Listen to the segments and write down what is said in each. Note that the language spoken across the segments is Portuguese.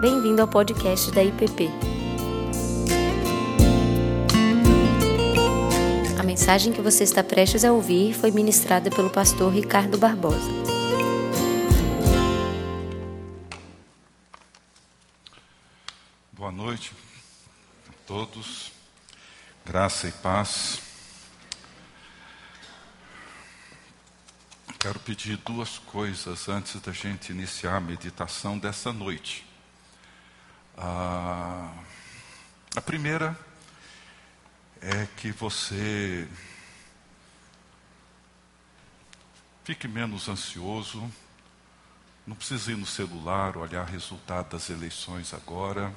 Bem-vindo ao podcast da IPP. A mensagem que você está prestes a ouvir foi ministrada pelo pastor Ricardo Barbosa. Boa noite a todos, graça e paz. Quero pedir duas coisas antes da gente iniciar a meditação dessa noite. Ah, a primeira é que você fique menos ansioso, não precisa ir no celular olhar resultado das eleições agora.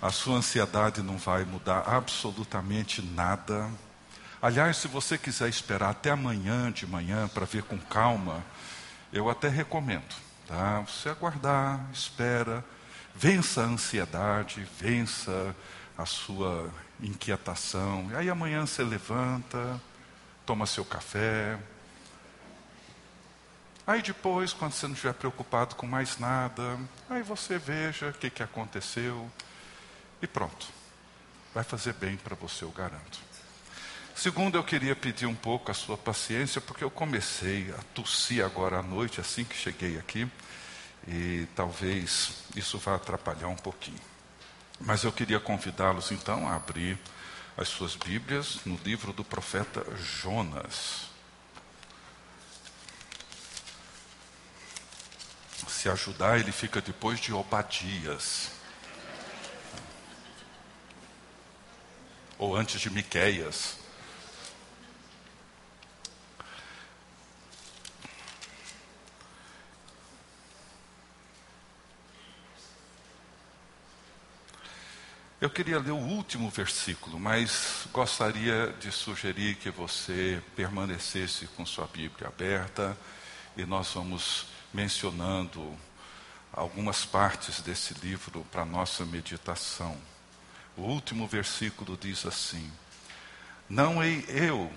A sua ansiedade não vai mudar absolutamente nada. Aliás, se você quiser esperar até amanhã de manhã para ver com calma, eu até recomendo. Tá? Você aguardar, espera, vença a ansiedade, vença a sua inquietação. E aí amanhã você levanta, toma seu café. Aí depois, quando você não estiver preocupado com mais nada, aí você veja o que, que aconteceu e pronto. Vai fazer bem para você, eu garanto. Segundo, eu queria pedir um pouco a sua paciência, porque eu comecei a tossir agora à noite, assim que cheguei aqui, e talvez isso vá atrapalhar um pouquinho. Mas eu queria convidá-los então a abrir as suas Bíblias no livro do profeta Jonas. Se ajudar, ele fica depois de Obadias. Ou antes de Miqueias. Eu queria ler o último versículo, mas gostaria de sugerir que você permanecesse com sua Bíblia aberta e nós vamos mencionando algumas partes desse livro para nossa meditação. O último versículo diz assim: Não hei eu,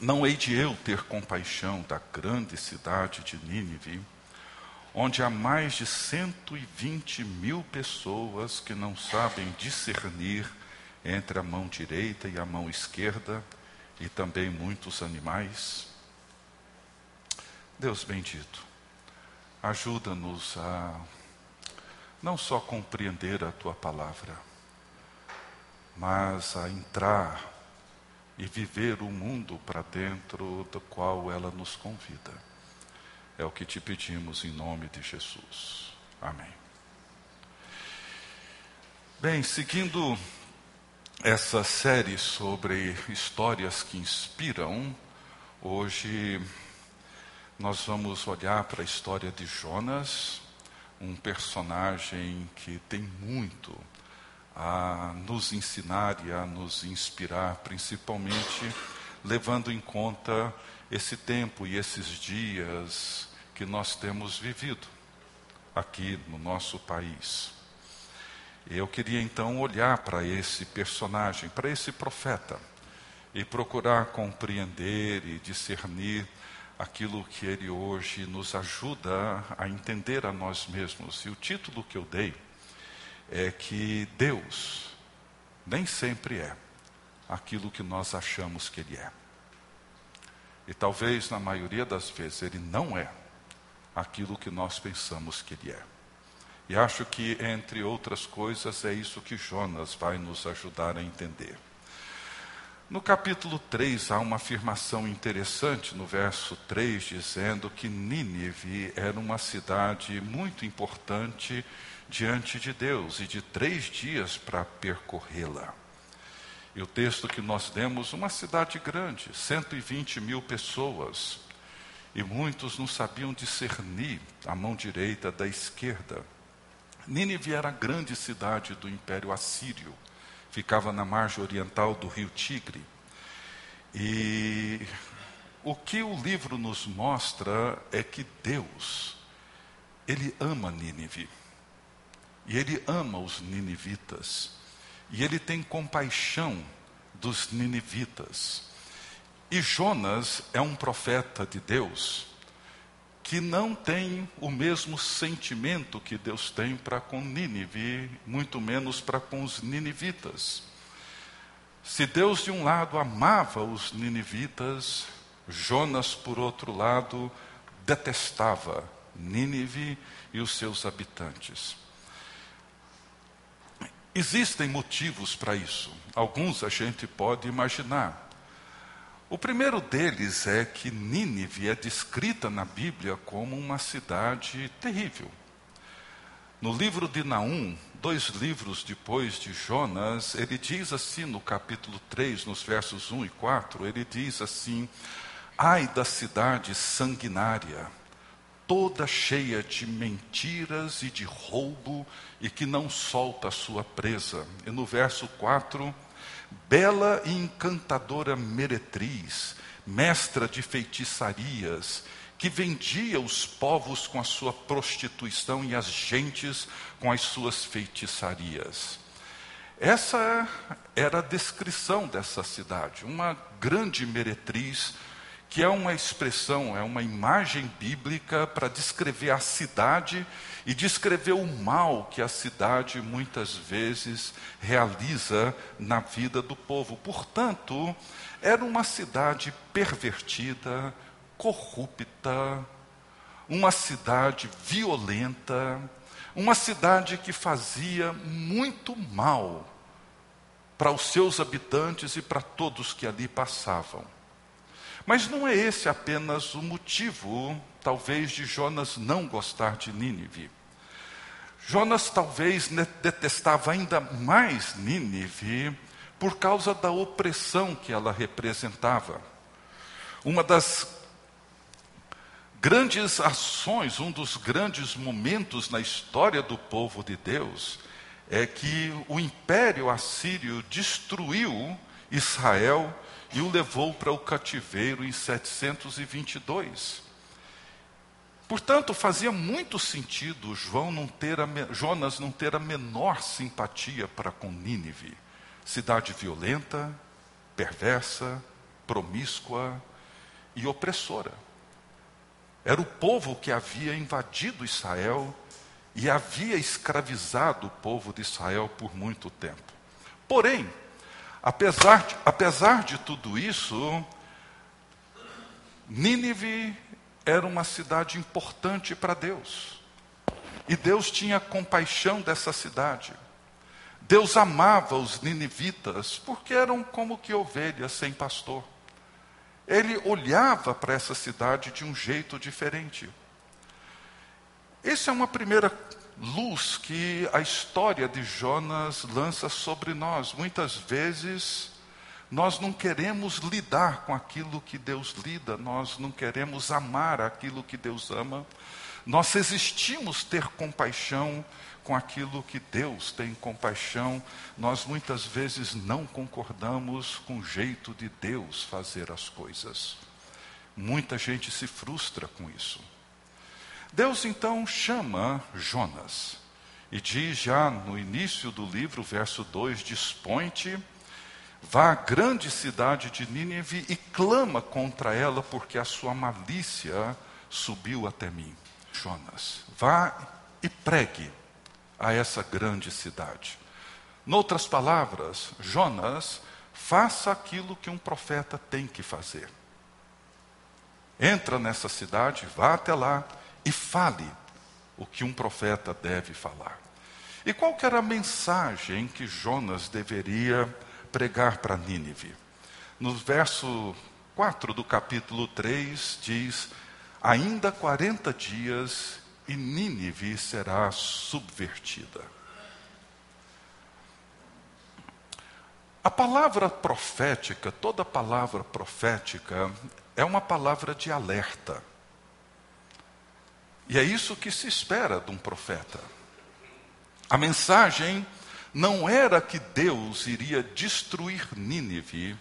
não hei de eu ter compaixão da grande cidade de Nínive onde há mais de 120 mil pessoas que não sabem discernir entre a mão direita e a mão esquerda, e também muitos animais. Deus bendito, ajuda-nos a não só compreender a tua palavra, mas a entrar e viver o mundo para dentro do qual ela nos convida. É o que te pedimos em nome de Jesus. Amém. Bem, seguindo essa série sobre histórias que inspiram, hoje nós vamos olhar para a história de Jonas, um personagem que tem muito a nos ensinar e a nos inspirar, principalmente levando em conta esse tempo e esses dias que nós temos vivido aqui no nosso país. Eu queria então olhar para esse personagem, para esse profeta, e procurar compreender e discernir aquilo que ele hoje nos ajuda a entender a nós mesmos. E o título que eu dei é que Deus nem sempre é aquilo que nós achamos que ele é. E talvez, na maioria das vezes, ele não é aquilo que nós pensamos que ele é. E acho que, entre outras coisas, é isso que Jonas vai nos ajudar a entender. No capítulo 3 há uma afirmação interessante no verso 3, dizendo que Nínive era uma cidade muito importante diante de Deus e de três dias para percorrê-la. E o texto que nós demos, uma cidade grande, 120 mil pessoas, e muitos não sabiam discernir a mão direita da esquerda. Nínive era a grande cidade do Império Assírio, ficava na margem oriental do rio Tigre. E o que o livro nos mostra é que Deus, Ele ama Nínive, e Ele ama os ninivitas. E ele tem compaixão dos ninivitas. E Jonas é um profeta de Deus que não tem o mesmo sentimento que Deus tem para com Nínive, muito menos para com os ninivitas. Se Deus, de um lado, amava os ninivitas, Jonas, por outro lado, detestava Nínive e os seus habitantes. Existem motivos para isso. Alguns a gente pode imaginar. O primeiro deles é que Nínive é descrita na Bíblia como uma cidade terrível. No livro de Naum, dois livros depois de Jonas, ele diz assim no capítulo 3, nos versos 1 e 4, ele diz assim: Ai da cidade sanguinária, toda cheia de mentiras e de roubo, e que não solta a sua presa. E no verso 4, bela e encantadora meretriz, mestra de feitiçarias, que vendia os povos com a sua prostituição e as gentes com as suas feitiçarias. Essa era a descrição dessa cidade, uma grande meretriz, que é uma expressão, é uma imagem bíblica para descrever a cidade e descrever o mal que a cidade muitas vezes realiza na vida do povo. Portanto, era uma cidade pervertida, corrupta, uma cidade violenta, uma cidade que fazia muito mal para os seus habitantes e para todos que ali passavam. Mas não é esse apenas o motivo, talvez, de Jonas não gostar de Nínive. Jonas talvez detestava ainda mais Nínive por causa da opressão que ela representava. Uma das grandes ações, um dos grandes momentos na história do povo de Deus, é que o império assírio destruiu Israel e o levou para o cativeiro em 722. Portanto, fazia muito sentido João não ter a, Jonas não ter a menor simpatia para com Nínive, cidade violenta, perversa, promíscua e opressora. Era o povo que havia invadido Israel e havia escravizado o povo de Israel por muito tempo. Porém, apesar de, apesar de tudo isso, Nínive era uma cidade importante para Deus. E Deus tinha compaixão dessa cidade. Deus amava os ninivitas porque eram como que ovelhas sem pastor. Ele olhava para essa cidade de um jeito diferente. Essa é uma primeira luz que a história de Jonas lança sobre nós. Muitas vezes nós não queremos lidar com aquilo que Deus lida, nós não queremos amar aquilo que Deus ama, nós resistimos ter compaixão com aquilo que Deus tem compaixão, nós muitas vezes não concordamos com o jeito de Deus fazer as coisas. Muita gente se frustra com isso. Deus então chama Jonas e diz já no início do livro, verso 2: Dispõe-te Vá à grande cidade de Nínive e clama contra ela, porque a sua malícia subiu até mim. Jonas, vá e pregue a essa grande cidade. Noutras palavras, Jonas, faça aquilo que um profeta tem que fazer. Entra nessa cidade, vá até lá e fale o que um profeta deve falar. E qual era a mensagem que Jonas deveria pregar para Nínive. No verso 4 do capítulo 3 diz: Ainda 40 dias e Nínive será subvertida. A palavra profética, toda palavra profética, é uma palavra de alerta. E é isso que se espera de um profeta. A mensagem não era que Deus iria destruir Nínive,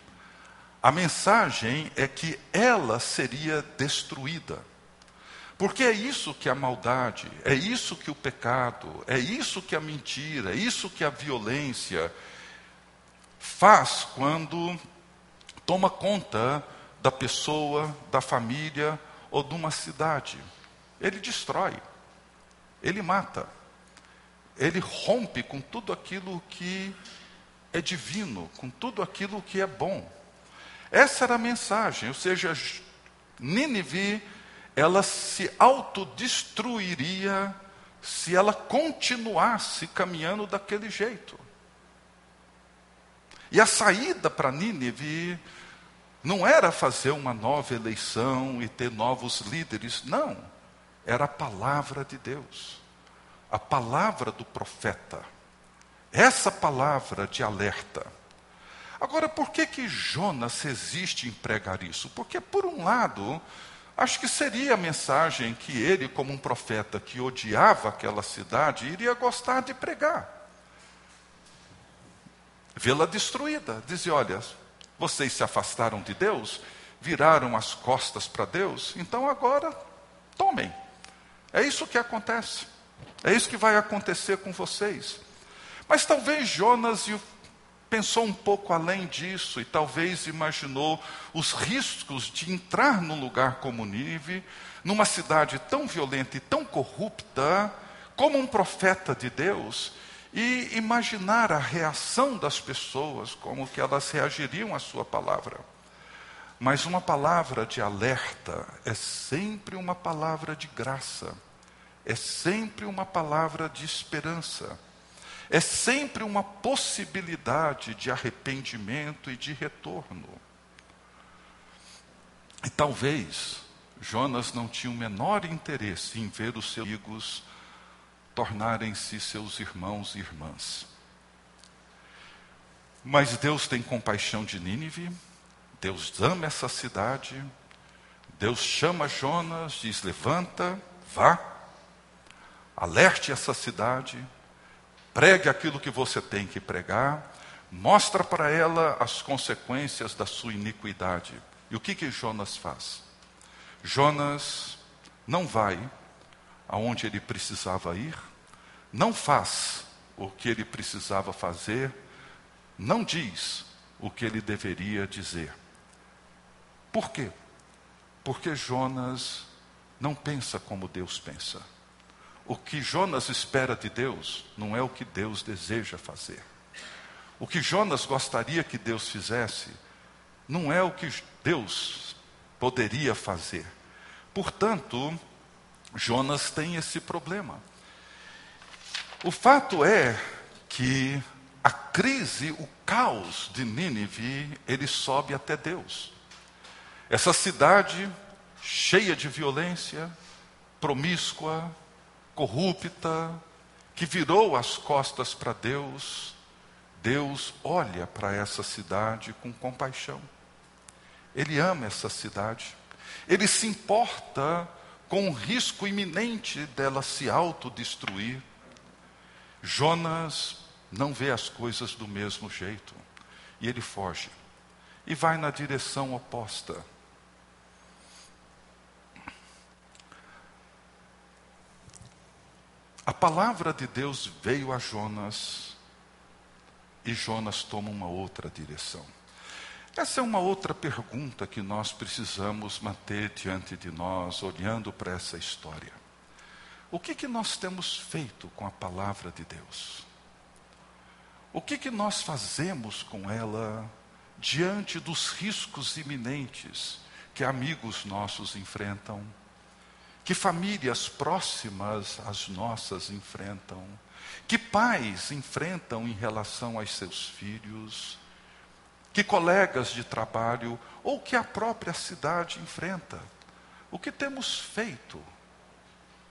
a mensagem é que ela seria destruída. Porque é isso que a maldade, é isso que o pecado, é isso que a mentira, é isso que a violência faz quando toma conta da pessoa, da família ou de uma cidade. Ele destrói, ele mata, ele rompe com tudo aquilo que é divino, com tudo aquilo que é bom. Essa era a mensagem, ou seja, Nínive, ela se autodestruiria se ela continuasse caminhando daquele jeito. E a saída para Nínive não era fazer uma nova eleição e ter novos líderes, não. Era a palavra de Deus, a palavra do profeta. Essa palavra de alerta. Agora, por que que Jonas resiste em pregar isso? Porque, por um lado, acho que seria a mensagem que ele, como um profeta que odiava aquela cidade, iria gostar de pregar. Vê-la destruída, dizer: olha, vocês se afastaram de Deus, viraram as costas para Deus, então agora tomem. É isso que acontece. É isso que vai acontecer com vocês. Mas talvez Jonas pensou um pouco além disso e talvez imaginou os riscos de entrar num lugar como Nive, numa cidade tão violenta e tão corrupta, como um profeta de Deus, e imaginar a reação das pessoas, como que elas reagiriam à sua palavra. Mas uma palavra de alerta é sempre uma palavra de graça, é sempre uma palavra de esperança, é sempre uma possibilidade de arrependimento e de retorno. E talvez Jonas não tinha o menor interesse em ver os seus amigos tornarem-se seus irmãos e irmãs. Mas Deus tem compaixão de Nínive, Deus ama essa cidade, Deus chama Jonas, diz: levanta, vá, alerte essa cidade, pregue aquilo que você tem que pregar, mostra para ela as consequências da sua iniquidade. E o que que Jonas faz? Jonas não vai aonde ele precisava ir, não faz o que ele precisava fazer, não diz o que ele deveria dizer. Por quê? Porque Jonas não pensa como Deus pensa. O que Jonas espera de Deus não é o que Deus deseja fazer. O que Jonas gostaria que Deus fizesse não é o que Deus poderia fazer. Portanto, Jonas tem esse problema. O fato é que a crise, o caos de Nínive, ele sobe até Deus. Essa cidade cheia de violência, promíscua, corrupta, que virou as costas para Deus, Deus olha para essa cidade com compaixão. Ele ama essa cidade. Ele se importa com o risco iminente dela se autodestruir. Jonas não vê as coisas do mesmo jeito e ele foge e vai na direção oposta. A palavra de Deus veio a Jonas e Jonas toma uma outra direção. Essa é uma outra pergunta que nós precisamos manter diante de nós, olhando para essa história. O que, que nós temos feito com a palavra de Deus? O que, que nós fazemos com ela diante dos riscos iminentes que amigos nossos enfrentam? Que famílias próximas às nossas enfrentam, que pais enfrentam em relação aos seus filhos, que colegas de trabalho ou que a própria cidade enfrenta. O que temos feito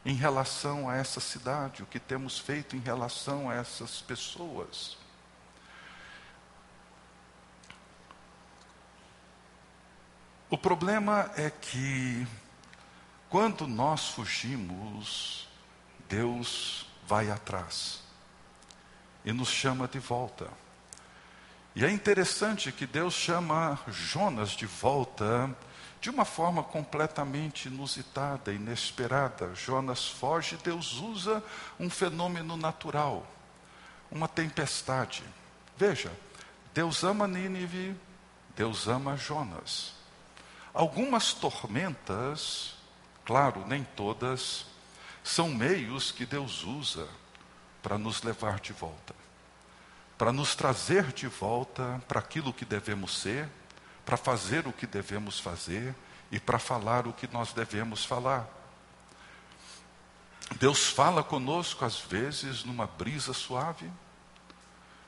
em relação a essa cidade, o que temos feito em relação a essas pessoas? O problema é que quando nós fugimos, Deus vai atrás e nos chama de volta. E é interessante que Deus chama Jonas de volta de uma forma completamente inusitada, inesperada. Jonas foge, Deus usa um fenômeno natural, uma tempestade. Veja, Deus ama Nínive, Deus ama Jonas. Algumas tormentas claro, nem todas, são meios que Deus usa para nos levar de volta, para nos trazer de volta para aquilo que devemos ser, para fazer o que devemos fazer e para falar o que nós devemos falar. Deus fala conosco às vezes numa brisa suave,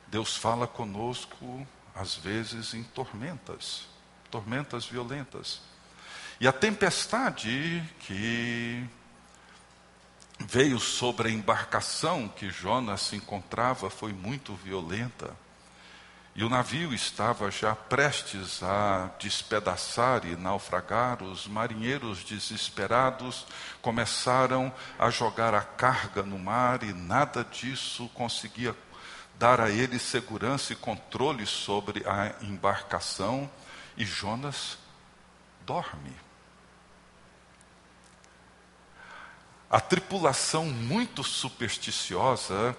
Deus fala conosco às vezes em tormentas, tormentas violentas. E a tempestade que veio sobre a embarcação que Jonas se encontrava foi muito violenta. E o navio estava já prestes a despedaçar e naufragar. Os marinheiros desesperados começaram a jogar a carga no mar e nada disso conseguia dar a eles segurança e controle sobre a embarcação. E Jonas dorme. A tripulação muito supersticiosa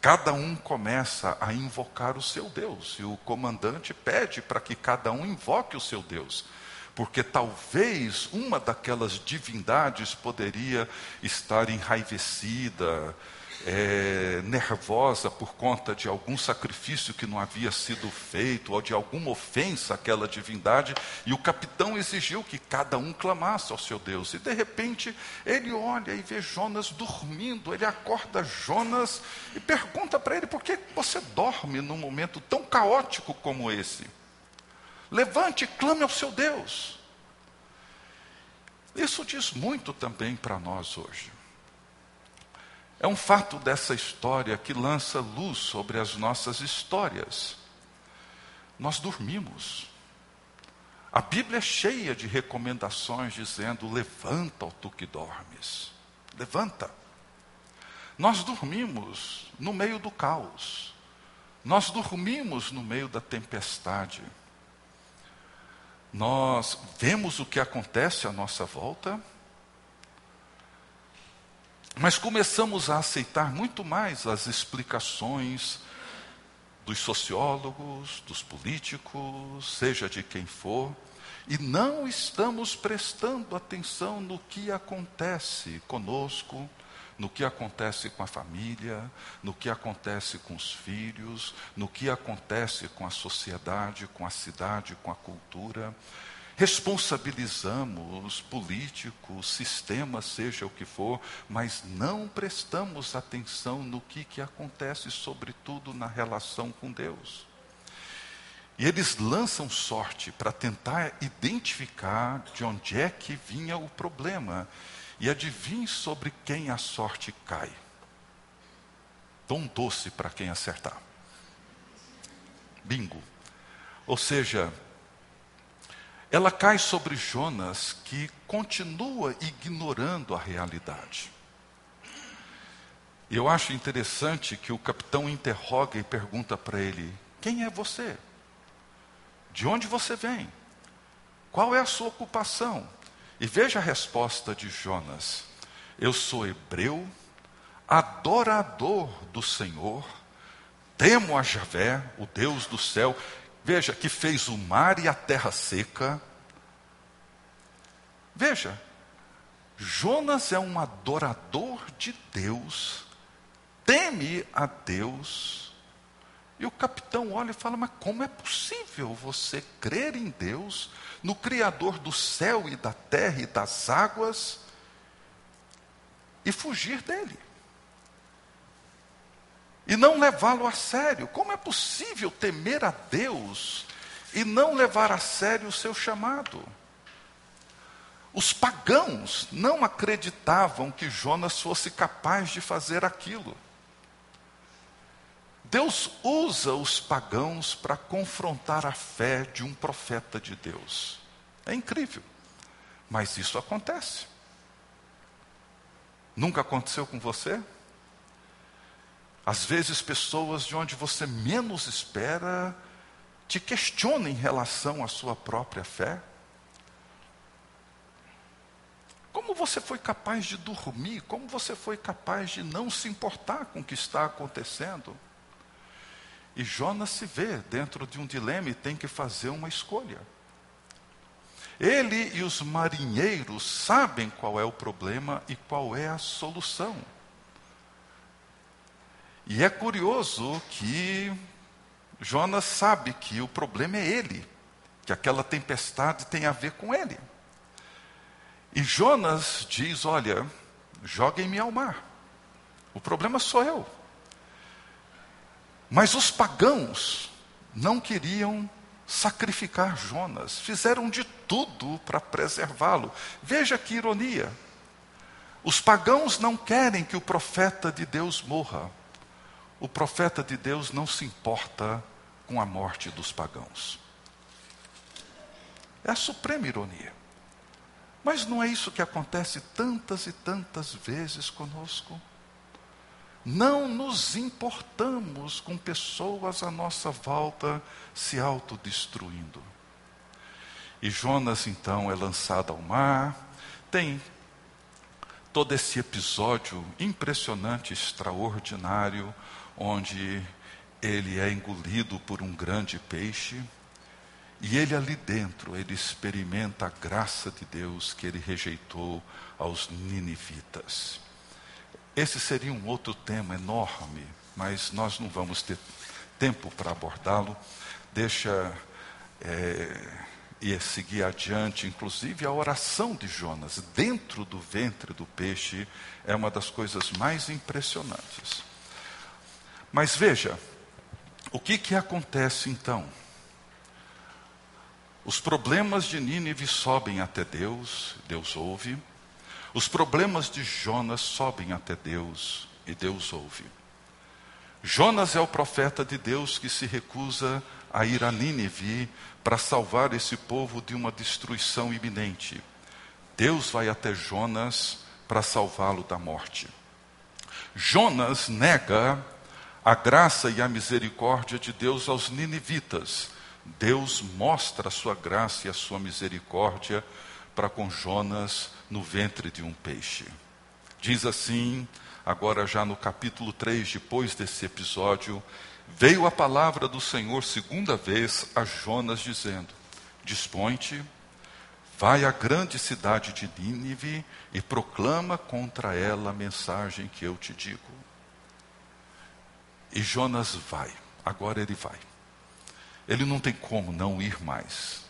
cada um começa a invocar o seu Deus, e o comandante pede para que cada um invoque o seu Deus, porque talvez uma daquelas divindades poderia estar enraivecida, é, nervosa por conta de algum sacrifício que não havia sido feito, ou de alguma ofensa àquela divindade, e o capitão exigiu que cada um clamasse ao seu Deus. E de repente ele olha e vê Jonas dormindo, ele acorda Jonas e pergunta para ele: por que você dorme num momento tão caótico como esse? Levante e clame ao seu Deus. Isso diz muito também para nós hoje. É um fato dessa história que lança luz sobre as nossas histórias. Nós dormimos. A Bíblia é cheia de recomendações dizendo: levanta, ó tu que dormes. Levanta. Nós dormimos no meio do caos. Nós dormimos no meio da tempestade. Nós vemos o que acontece à nossa volta mas começamos a aceitar muito mais as explicações dos sociólogos, dos políticos, seja de quem for, e não estamos prestando atenção no que acontece conosco, no que acontece com a família, no que acontece com os filhos, no que acontece com a sociedade, com a cidade, com a cultura. Responsabilizamos políticos, sistema, seja o que for, mas não prestamos atenção no que, que acontece, sobretudo na relação com Deus. E eles lançam sorte para tentar identificar de onde é que vinha o problema. E adivinhe sobre quem a sorte cai. Tão doce para quem acertar. Bingo. Ou seja, ela cai sobre Jonas, que continua ignorando a realidade. Eu acho interessante que o capitão interroga e pergunta para ele: Quem é você? De onde você vem? Qual é a sua ocupação? E veja a resposta de Jonas: Eu sou hebreu, adorador do Senhor, temo a Javé, o Deus do céu. Veja, que fez o mar e a terra seca. Veja, Jonas é um adorador de Deus, teme a Deus. E o capitão olha e fala: Mas como é possível você crer em Deus, no Criador do céu e da terra e das águas, e fugir dele? E não levá-lo a sério. Como é possível temer a Deus e não levar a sério o seu chamado? Os pagãos não acreditavam que Jonas fosse capaz de fazer aquilo. Deus usa os pagãos para confrontar a fé de um profeta de Deus. É incrível, mas isso acontece. Nunca aconteceu com você? Às vezes, pessoas de onde você menos espera te questionam em relação à sua própria fé. Como você foi capaz de dormir? Como você foi capaz de não se importar com o que está acontecendo? E Jonas se vê dentro de um dilema e tem que fazer uma escolha. Ele e os marinheiros sabem qual é o problema e qual é a solução. E é curioso que Jonas sabe que o problema é ele, que aquela tempestade tem a ver com ele. E Jonas diz: Olha, joguem-me ao mar, o problema sou eu. Mas os pagãos não queriam sacrificar Jonas, fizeram de tudo para preservá-lo. Veja que ironia. Os pagãos não querem que o profeta de Deus morra. O profeta de Deus não se importa com a morte dos pagãos. É a suprema ironia. Mas não é isso que acontece tantas e tantas vezes conosco? Não nos importamos com pessoas à nossa volta se autodestruindo. E Jonas então é lançado ao mar, tem todo esse episódio impressionante, extraordinário, onde ele é engolido por um grande peixe, e ele ali dentro, ele experimenta a graça de Deus que ele rejeitou aos ninivitas. Esse seria um outro tema enorme, mas nós não vamos ter tempo para abordá-lo. Deixa é, e seguir adiante, inclusive a oração de Jonas dentro do ventre do peixe é uma das coisas mais impressionantes. Mas veja, o que que acontece então? Os problemas de Nínive sobem até Deus, Deus ouve. Os problemas de Jonas sobem até Deus e Deus ouve. Jonas é o profeta de Deus que se recusa a ir a Nínive para salvar esse povo de uma destruição iminente. Deus vai até Jonas para salvá-lo da morte. Jonas nega a graça e a misericórdia de Deus aos ninivitas. Deus mostra a sua graça e a sua misericórdia para com Jonas no ventre de um peixe. Diz assim, agora já no capítulo 3, depois desse episódio, veio a palavra do Senhor segunda vez a Jonas, dizendo: Dispõe-te, vai à grande cidade de Nínive e proclama contra ela a mensagem que eu te digo. E Jonas vai, agora ele vai. Ele não tem como não ir mais.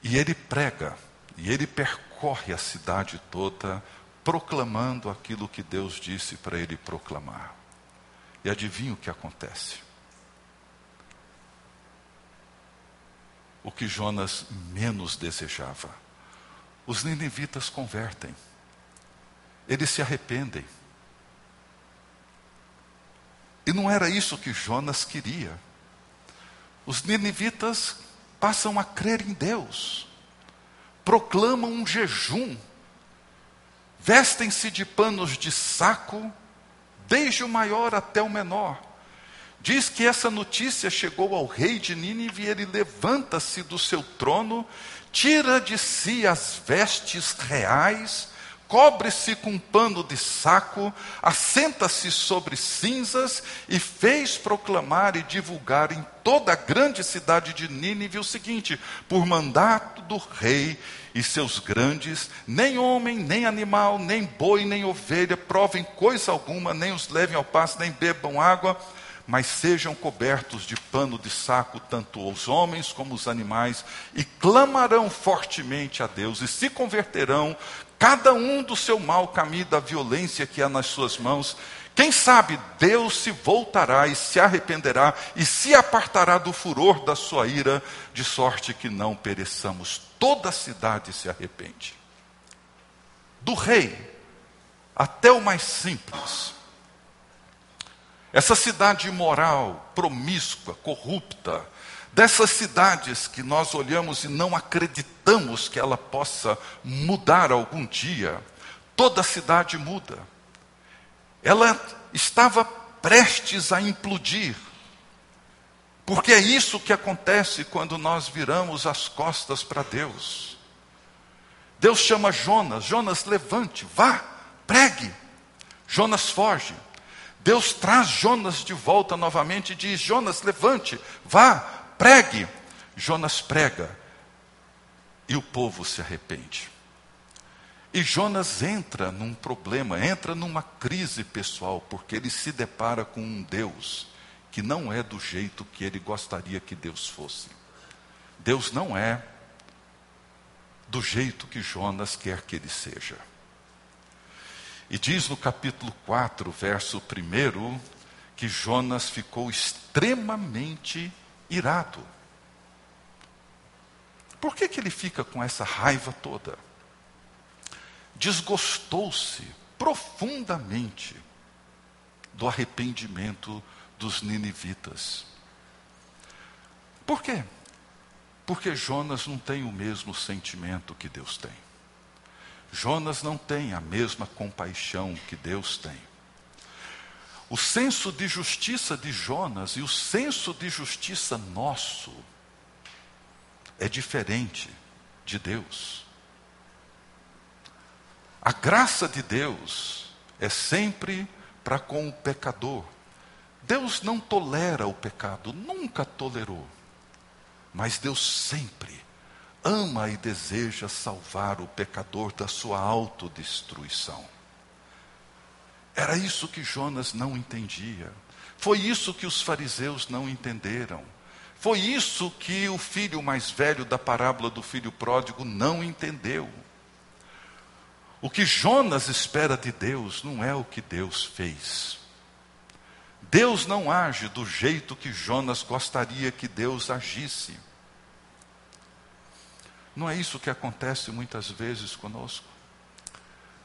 E ele prega, e ele percorre a cidade toda, proclamando aquilo que Deus disse para ele proclamar. E adivinha o que acontece? O que Jonas menos desejava. Os ninivitas convertem, eles se arrependem. E não era isso que Jonas queria. Os ninivitas passam a crer em Deus, proclamam um jejum, vestem-se de panos de saco, desde o maior até o menor. Diz que essa notícia chegou ao rei de Nínive ele levanta-se do seu trono, tira de si as vestes reais, cobre-se com pano de saco, assenta-se sobre cinzas e fez proclamar e divulgar em toda a grande cidade de Nínive o seguinte: por mandato do rei e seus grandes, nem homem, nem animal, nem boi, nem ovelha provem coisa alguma, nem os levem ao pasto, nem bebam água, mas sejam cobertos de pano de saco, tanto os homens como os animais, e clamarão fortemente a Deus, e se converterão, cada um do seu mau caminho, da violência que há nas suas mãos. Quem sabe Deus se voltará e se arrependerá e se apartará do furor da sua ira, de sorte que não pereçamos. Toda a cidade se arrepende. Do rei até o mais simples. Essa cidade imoral, promíscua, corrupta, dessas cidades que nós olhamos e não acreditamos que ela possa mudar algum dia, toda cidade muda. Ela estava prestes a implodir. Porque é isso que acontece quando nós viramos as costas para Deus. Deus chama Jonas, Jonas levante, vá, pregue. Jonas foge. Deus traz Jonas de volta novamente e diz: Jonas, levante, vá, pregue. Jonas prega e o povo se arrepende. E Jonas entra num problema, entra numa crise pessoal, porque ele se depara com um Deus que não é do jeito que ele gostaria que Deus fosse. Deus não é do jeito que Jonas quer que ele seja. E diz no capítulo 4, verso 1, que Jonas ficou extremamente irado. Por que, que ele fica com essa raiva toda? Desgostou-se profundamente do arrependimento dos ninivitas. Por quê? Porque Jonas não tem o mesmo sentimento que Deus tem. Jonas não tem a mesma compaixão que Deus tem. O senso de justiça de Jonas e o senso de justiça nosso é diferente de Deus. A graça de Deus é sempre para com o pecador. Deus não tolera o pecado, nunca tolerou. Mas Deus sempre ama e deseja salvar o pecador da sua autodestruição. Era isso que Jonas não entendia. Foi isso que os fariseus não entenderam. Foi isso que o filho mais velho da parábola do filho pródigo não entendeu. O que Jonas espera de Deus não é o que Deus fez. Deus não age do jeito que Jonas gostaria que Deus agisse. Não é isso que acontece muitas vezes conosco?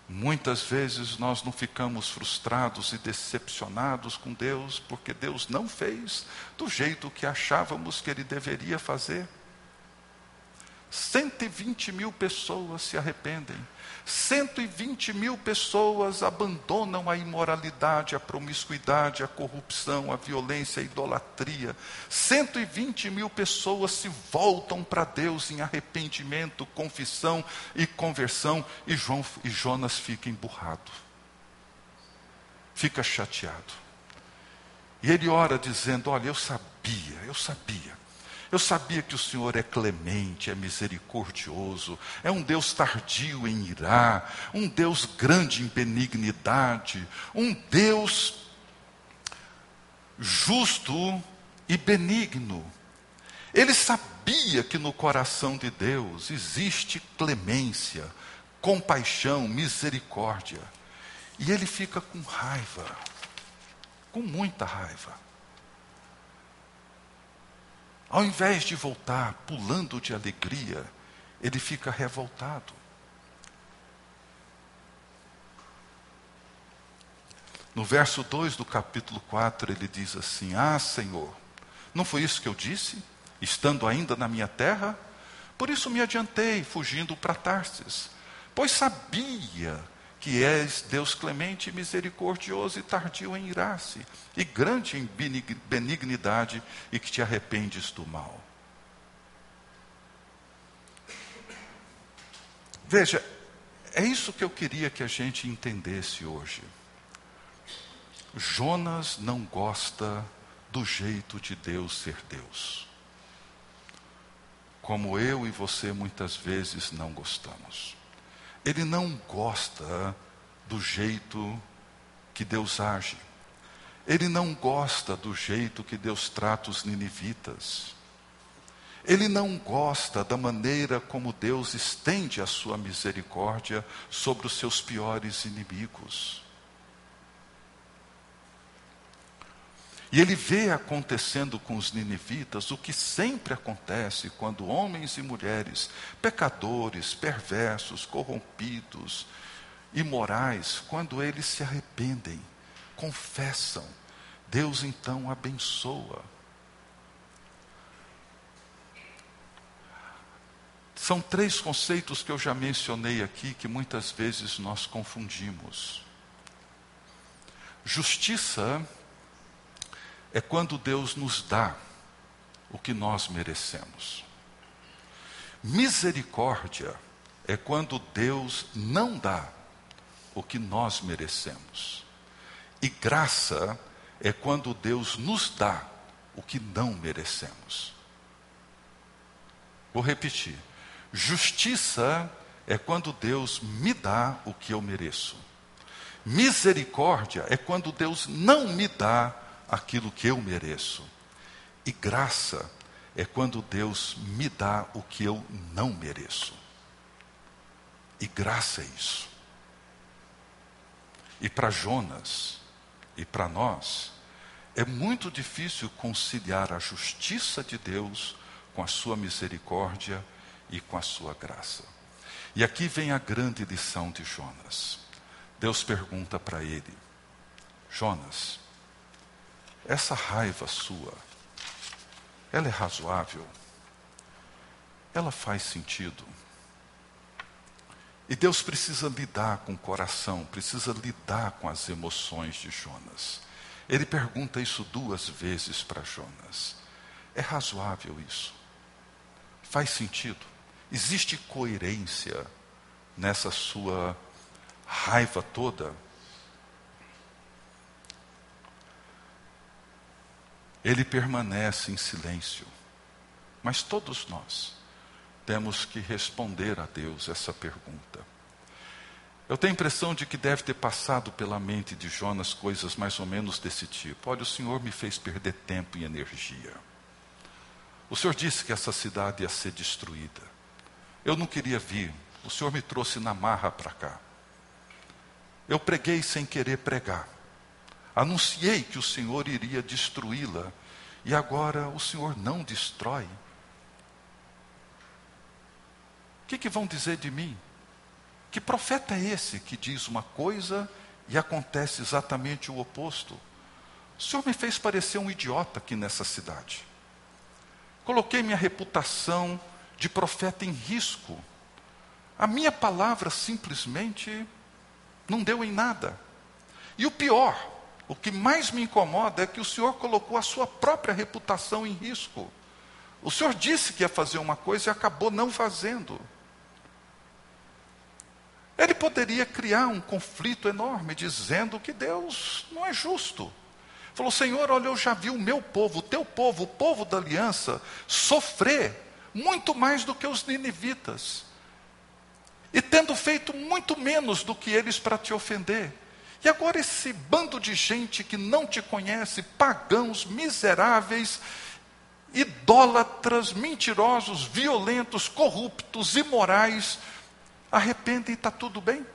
Muitas vezes nós não ficamos frustrados e decepcionados com Deus porque Deus não fez do jeito que achávamos que Ele deveria fazer. 120 mil pessoas se arrependem. 120 mil pessoas abandonam a imoralidade, a promiscuidade, a corrupção, a violência, a idolatria. 120 mil pessoas se voltam para Deus em arrependimento, confissão e conversão, e, João, e Jonas fica emburrado, fica chateado. E ele ora dizendo: Olha, eu sabia, eu sabia eu sabia que o Senhor é clemente, é misericordioso, é um Deus tardio em irá, um Deus grande em benignidade, um Deus justo e benigno. Ele sabia que no coração de Deus existe clemência, compaixão, misericórdia. E ele fica com raiva, com muita raiva. Ao invés de voltar pulando de alegria, ele fica revoltado. No verso 2 do capítulo 4, ele diz assim: Ah, Senhor, não foi isso que eu disse, estando ainda na minha terra? Por isso me adiantei, fugindo para Tarsis, pois sabia que és Deus clemente, misericordioso e tardio em irar-se, e grande em benignidade, e que te arrependes do mal. Veja, é isso que eu queria que a gente entendesse hoje. Jonas não gosta do jeito de Deus ser Deus. Como eu e você muitas vezes não gostamos. Ele não gosta do jeito que Deus age. Ele não gosta do jeito que Deus trata os ninivitas. Ele não gosta da maneira como Deus estende a sua misericórdia sobre os seus piores inimigos. E ele vê acontecendo com os ninivitas o que sempre acontece quando homens e mulheres, pecadores, perversos, corrompidos, imorais, quando eles se arrependem, confessam, Deus então abençoa. São três conceitos que eu já mencionei aqui que muitas vezes nós confundimos. Justiça é quando Deus nos dá o que nós merecemos. Misericórdia é quando Deus não dá o que nós merecemos. E graça é quando Deus nos dá o que não merecemos. Vou repetir. Justiça é quando Deus me dá o que eu mereço. Misericórdia é quando Deus não me dá aquilo que eu mereço. E graça é quando Deus me dá o que eu não mereço. E graça é isso. E para Jonas e para nós, é muito difícil conciliar a justiça de Deus com a sua misericórdia e com a sua graça. E aqui vem a grande lição de Jonas. Deus pergunta para ele: Jonas, essa raiva sua, ela é razoável? Ela faz sentido? E Deus precisa lidar com o coração, precisa lidar com as emoções de Jonas. Ele pergunta isso duas vezes para Jonas. É razoável isso? Faz sentido? Existe coerência nessa sua raiva toda? Ele permanece em silêncio. Mas todos nós temos que responder a Deus essa pergunta. Eu tenho a impressão de que deve ter passado pela mente de Jonas coisas mais ou menos desse tipo. Olha, o Senhor me fez perder tempo e energia. O Senhor disse que essa cidade ia ser destruída. Eu não queria vir. O Senhor me trouxe na marra para cá. Eu preguei sem querer pregar. Anunciei que o Senhor iria destruí-la. E agora o Senhor não destrói. O que, que vão dizer de mim? Que profeta é esse que diz uma coisa e acontece exatamente o oposto? O Senhor me fez parecer um idiota aqui nessa cidade. Coloquei minha reputação de profeta em risco. A minha palavra simplesmente não deu em nada. E o pior, o que mais me incomoda é que o Senhor colocou a sua própria reputação em risco. O Senhor disse que ia fazer uma coisa e acabou não fazendo. Ele poderia criar um conflito enorme, dizendo que Deus não é justo. Falou, Senhor, olha, eu já vi o meu povo, o teu povo, o povo da aliança, sofrer muito mais do que os ninivitas. E tendo feito muito menos do que eles para te ofender. E agora esse bando de gente que não te conhece, pagãos, miseráveis, idólatras, mentirosos, violentos, corruptos, imorais, arrependem e está tudo bem.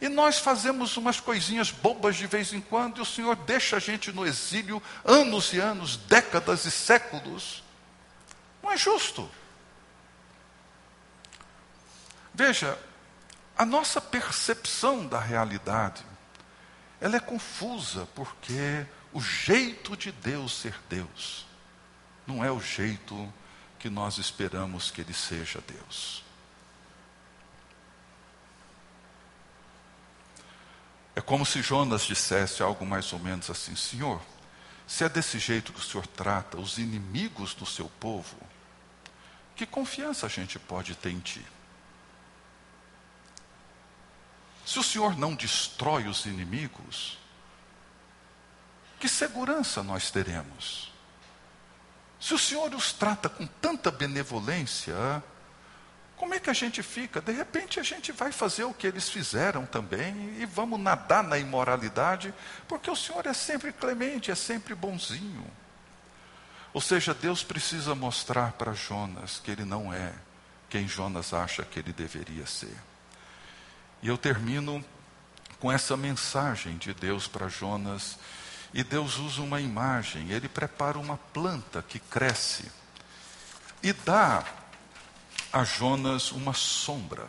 E nós fazemos umas coisinhas bobas de vez em quando, e o Senhor deixa a gente no exílio anos e anos, décadas e séculos. Não é justo. Veja, a nossa percepção da realidade, ela é confusa, porque o jeito de Deus ser Deus não é o jeito que nós esperamos que Ele seja Deus. É como se Jonas dissesse algo mais ou menos assim: Senhor, se é desse jeito que o Senhor trata os inimigos do seu povo, que confiança a gente pode ter em Ti? Se o Senhor não destrói os inimigos, que segurança nós teremos? Se o Senhor os trata com tanta benevolência, como é que a gente fica? De repente a gente vai fazer o que eles fizeram também e vamos nadar na imoralidade, porque o Senhor é sempre clemente, é sempre bonzinho. Ou seja, Deus precisa mostrar para Jonas que ele não é quem Jonas acha que ele deveria ser. E eu termino com essa mensagem de Deus para Jonas. E Deus usa uma imagem, ele prepara uma planta que cresce e dá a Jonas uma sombra.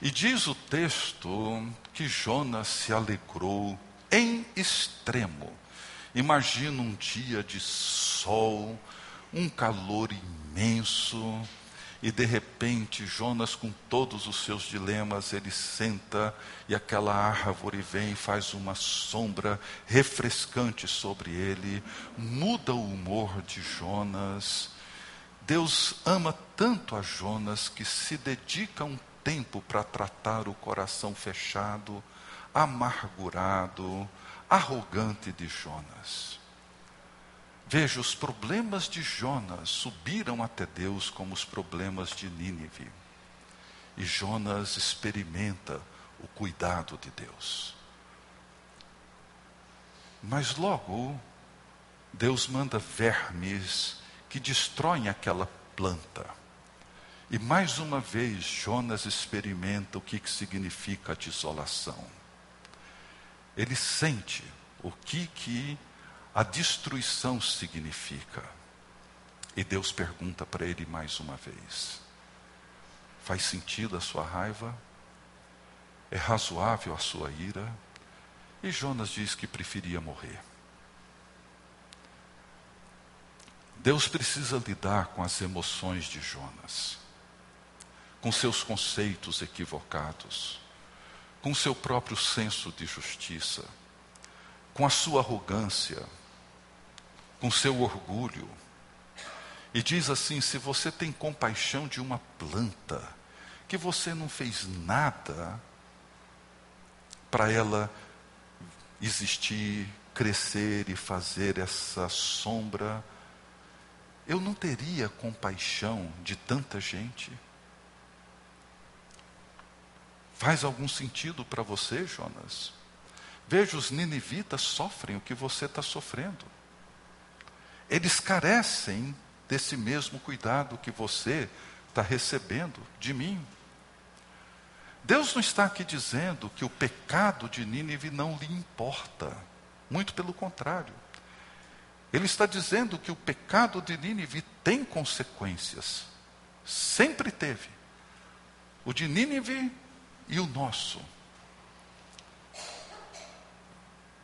E diz o texto que Jonas se alegrou em extremo. Imagina um dia de sol, um calor imenso, e de repente Jonas, com todos os seus dilemas, ele senta e aquela árvore vem e faz uma sombra refrescante sobre ele, muda o humor de Jonas Deus ama tanto a Jonas que se dedica um tempo para tratar o coração fechado, amargurado, arrogante de Jonas. Veja, os problemas de Jonas subiram até Deus como os problemas de Nínive. E Jonas experimenta o cuidado de Deus. Mas logo, Deus manda vermes que destroem aquela planta. E mais uma vez, Jonas experimenta o que, que significa a desolação. Ele sente o que, que a destruição significa. E Deus pergunta para ele mais uma vez: Faz sentido a sua raiva? É razoável a sua ira? E Jonas diz que preferia morrer. Deus precisa lidar com as emoções de Jonas, com seus conceitos equivocados, com seu próprio senso de justiça, com a sua arrogância, com seu orgulho. E diz assim: se você tem compaixão de uma planta, que você não fez nada para ela existir, crescer e fazer essa sombra, eu não teria compaixão de tanta gente? Faz algum sentido para você, Jonas? Veja, os ninivitas sofrem o que você está sofrendo. Eles carecem desse mesmo cuidado que você está recebendo de mim. Deus não está aqui dizendo que o pecado de Nínive não lhe importa. Muito pelo contrário. Ele está dizendo que o pecado de Nínive tem consequências. Sempre teve. O de Nínive e o nosso.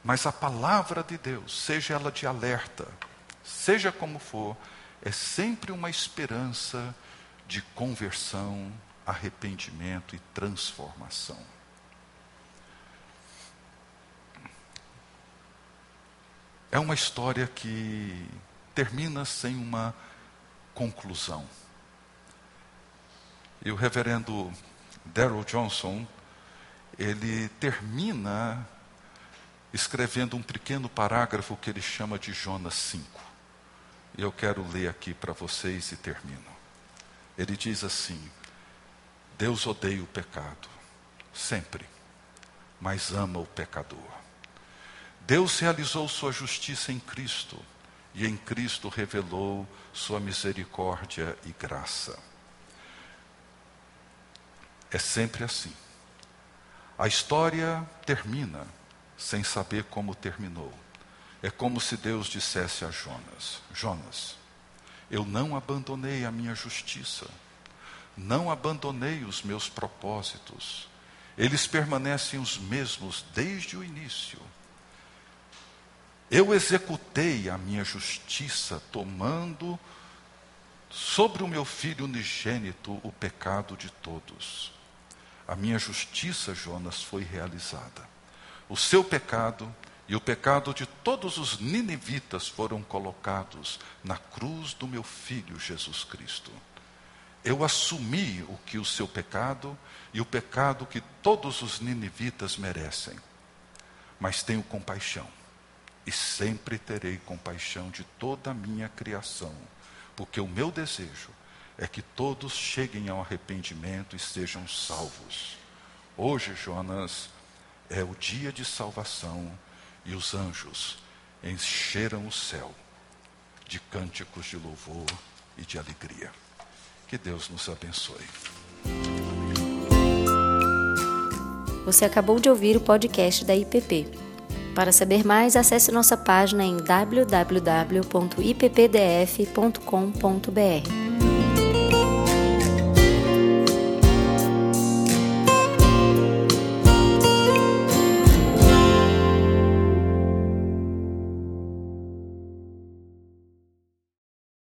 Mas a palavra de Deus, seja ela de alerta, seja como for, é sempre uma esperança de conversão, arrependimento e transformação. É uma história que termina sem uma conclusão. E o reverendo Daryl Johnson, ele termina escrevendo um pequeno parágrafo que ele chama de Jonas 5. E eu quero ler aqui para vocês e termino. Ele diz assim: Deus odeia o pecado, sempre, mas ama o pecador. Deus realizou sua justiça em Cristo, e em Cristo revelou sua misericórdia e graça. É sempre assim. A história termina sem saber como terminou. É como se Deus dissesse a Jonas: Jonas, eu não abandonei a minha justiça, não abandonei os meus propósitos, eles permanecem os mesmos desde o início. Eu executei a minha justiça, tomando sobre o meu filho unigênito o pecado de todos. A minha justiça, Jonas, foi realizada o seu pecado e o pecado de todos os ninivitas foram colocados na cruz do meu filho Jesus Cristo. Eu assumi o que o seu pecado e o pecado que todos os ninivitas merecem. Mas tenho compaixão e sempre terei compaixão de toda a minha criação, porque o meu desejo é que todos cheguem ao arrependimento e sejam salvos. Hoje, Jonas, é o dia de salvação e os anjos encheram o céu de cânticos de louvor e de alegria. Que Deus nos abençoe. Você acabou de ouvir o podcast da IPP. Para saber mais, acesse nossa página em www.ippdf.com.br.